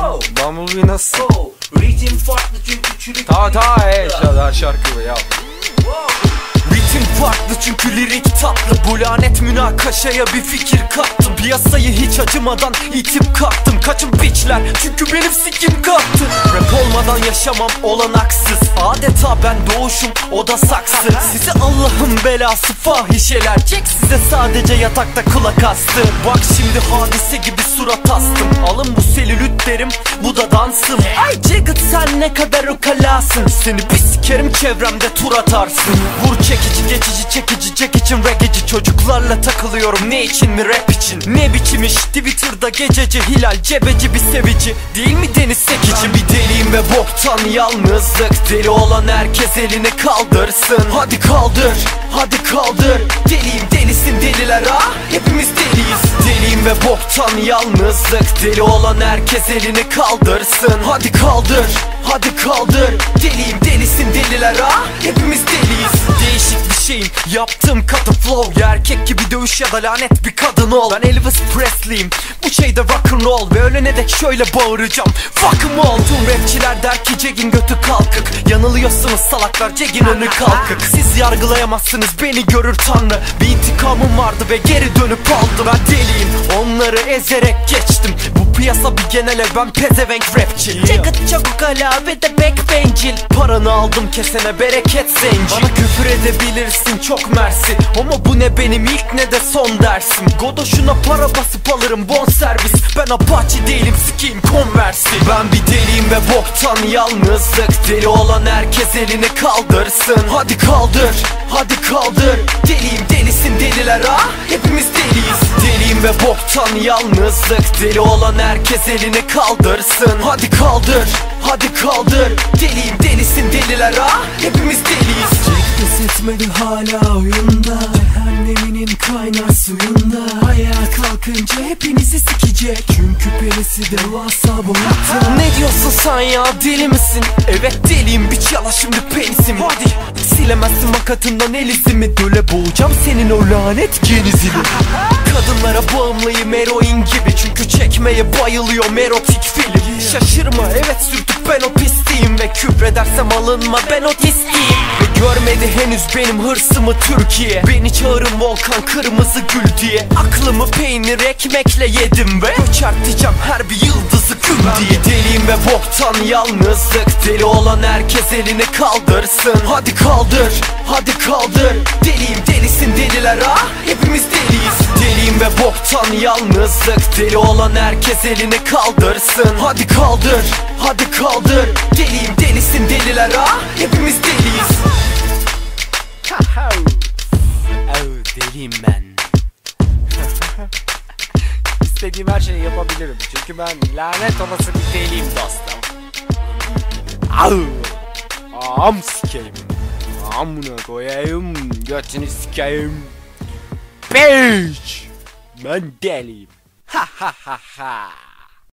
Bumblebee nasıl? Ritim farklı çünkü çürük Ta ta he daha şarkı ya. Ritim farklı çünkü lirik tatlı Bu lanet münakaşaya bir fikir kattım Piyasayı hiç acımadan itip kalktım Kaçın biçler çünkü benim sikim kalktı Rap olmadan yaşamam olanaksız Adeta ben doğuşum o da saksı. Size Allah'ın belası fahişeler Çek size sadece yatakta kulak astı. Bak şimdi hadise gibi surat astım. Alın bu selülit derim bu da dansım. Ay Jagged sen ne kadar ukalasın. Seni bir sikerim çevremde tur atarsın. Vur çekici geçici çekici çek için regici Çocuklarla takılıyorum ne için mi? Rap için. Ne biçim iş? Twitter'da gececi hilal cebeci bir sevici. Değil mi deniz sekici? Bir deliyim ve boktan yalnızlık. Deli olan herkes elini kaldırsın. Hadi kaldır hadi kaldır. Deliyim delisin deliler ha? Hepimiz deliyiz. Deliyim ve boktan yalnızlık. Deli olan herkes elini kaldırsın. Hadi kaldır hadi kaldır. Deliyim delisin deliler ha? Hepimiz deliyiz. Değişik bir şeyim. Yaptığım katı flow. Ya erkek gibi dövüş ya da lanet bir kadın ol. Ben Elvis Presley'im. Bu şeyde rock and roll. Ve ölene dek şöyle bağıracağım. Fuck 'em all. Tüm rapçiler der ki Jack'in götü kalkık. Yanılıyorsunuz salaklar. Jack'in önü kalkık. Siz yargılayamazsınız. Beni görür tanrı. Bir intikamım vardı ve geri dönüp aldım Ben deliyim. Onları ezerek geçtim. Bu piyasa bir genele. Ben pezevenk rapçi Jacket çabuk hala ve de back bencil Paranı aldım kesene bereket zenci Bana küfür edebilirsin çok mersi Ama bu ne benim ilk ne de son dersim. Godoşuna para basıp alırım bon servis. Ben apache değilim sikiyim konversi. Ben bir deliyim ve boktan yalnızlık. Deli olan herkes elini kaldırsın. Hadi kaldır hadi kaldır. Deliyim delisin deliler ha? Hepimiz deliyiz. Deliyim ve boktan yalnızlık. Deli olan herkes elini kaldırsın. Hadi kaldır hadi kaldır. Deliyim delisin deliler ha Etmedi hala oyunda. Cehenneminin kaynar suyunda. Ayağa kalkınca hepinizi sikecek. Çünkü perisi devasa boyutta Ne diyorsun sen ya? Deli misin? Evet deliyim. Biç yala şimdi penisim. Hadi. Silemezsin makatından el izimi Böyle boğacağım senin o lanet genizini. Kadınlara bağımlıyım eroin gibi. Çünkü çekmeye bayılıyorum erotik film Şaşırma evet sürtük ben o pisliğim. Ve küfredersem alınma ben otistiyim Ve görmedi henüz benim hırsımı Türkiye. Beni çağırın volkan kırmızı gül diye. Aklımı peynir ekmekle yedim ve Çarptacağım her bir yıldızı kül diye. Deliyim ve boktan yalnızlık Deli olan herkes elini kaldırsın. Hadi kaldır hadi kaldır. Deliyim delisin deliler ha Hepimiz deliyiz. Deliyim ve boktan yalnızlık Deli olan herkes elini kaldırsın. Hadi kaldır hadi kaldır. Deliyim delisin deliler ha Hepimiz deliyiz. Oh, deliyim ben. İstediğim her şeyi yapabilirim. Çünkü ben lanet olası bir deliyim dostum. Au! Am sikeyim. Amına koyayım. Götünü sikeyim. Bitch! Ben deliyim. Ha ha ha ha.